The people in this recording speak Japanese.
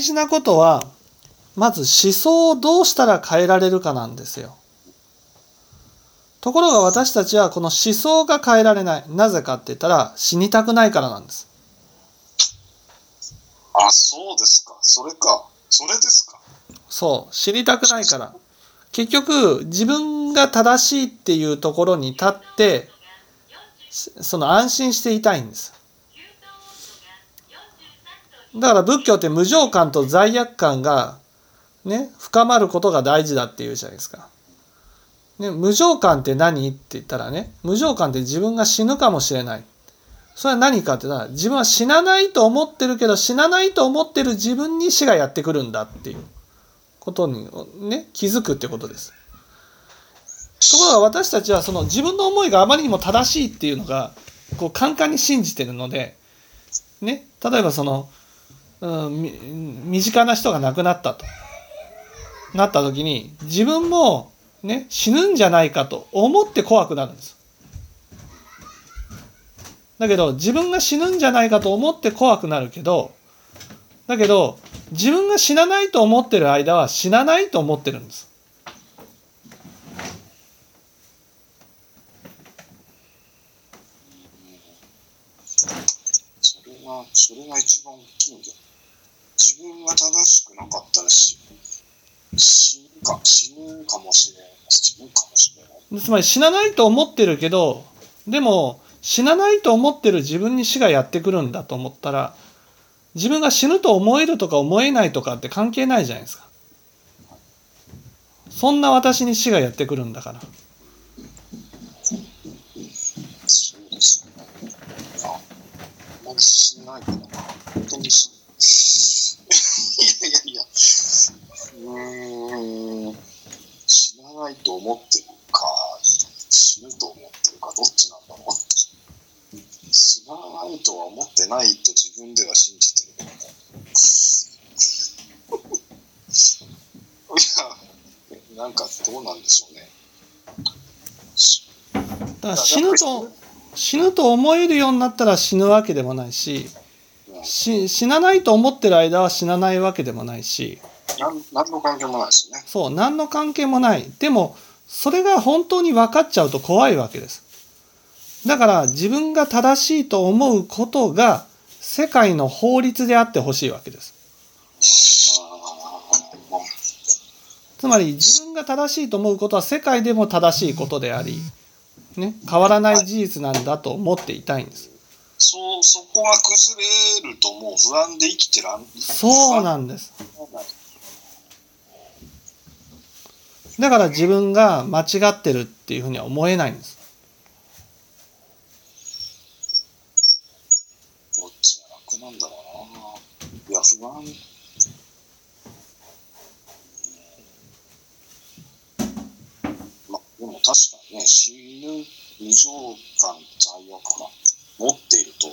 大事なことはまず思想をどうしたら変えられるかなんですよ。ところが私たちはこの思想が変えられない。なぜかって言ったら死にたくないからなんです。あ、そうですか。それか。それですか。そう。死にたくないから。結局自分が正しいっていうところに立ってその安心していたいんです。だから仏教って無常感と罪悪感がね深まることが大事だっていうじゃないですか。ね、無常感って何って言ったらね無常感って自分が死ぬかもしれない。それは何かって言ったら自分は死なないと思ってるけど死なないと思ってる自分に死がやってくるんだっていうことにね気づくってことです。ところが私たちはその自分の思いがあまりにも正しいっていうのがこうカンカンに信じてるので、ね、例えばその、うん、身近な人が亡くなったとなった時に自分も、ね、死ぬんじゃないかと思って怖くなるんです。だけど自分が死ぬんじゃないかと思って怖くなるけどだけど自分が死なないと思ってる間は死なないと思ってるんです。それが一番大きいんだよ。自分が正しくなかったら死死ぬか死ぬかもしれない。死ぬかもしれない。つまり死なないと思ってるけどでも死なないと思ってる自分に死がやってくるんだと思ったら自分が死ぬと思えるとか思えないとかって関係ないじゃないですか。そんな私に死がやってくるんだからしないかな。本当にし、いやいやいや、うん、死なないと思ってるか、死ぬと思ってるか、どっちなんだろう。死なないとは思ってないと自分では信じてるけどね。いや、なんかどうなんでしょうね。だから死ぬと死ぬと思えるようになったら死ぬわけでもないし死なないと思ってる間は死なないわけでもないし。何の関係もないですね。そう何の関係もない。でもそれが本当に分かっちゃうと怖いわけです。だから自分が正しいと思うことが世界の法律であってほしいわけです。つまり自分が正しいと思うことは世界でも正しいことでありね、変わらない事実なんだと思っていたいんです。そうそこが崩れるともう不安で生きてらんそうなんです。だから自分が間違ってるっていうふうには思えないんです。どっちが楽なんだろうな。いや不安まあでも確かにね死ぬ異常感罪悪感持っていると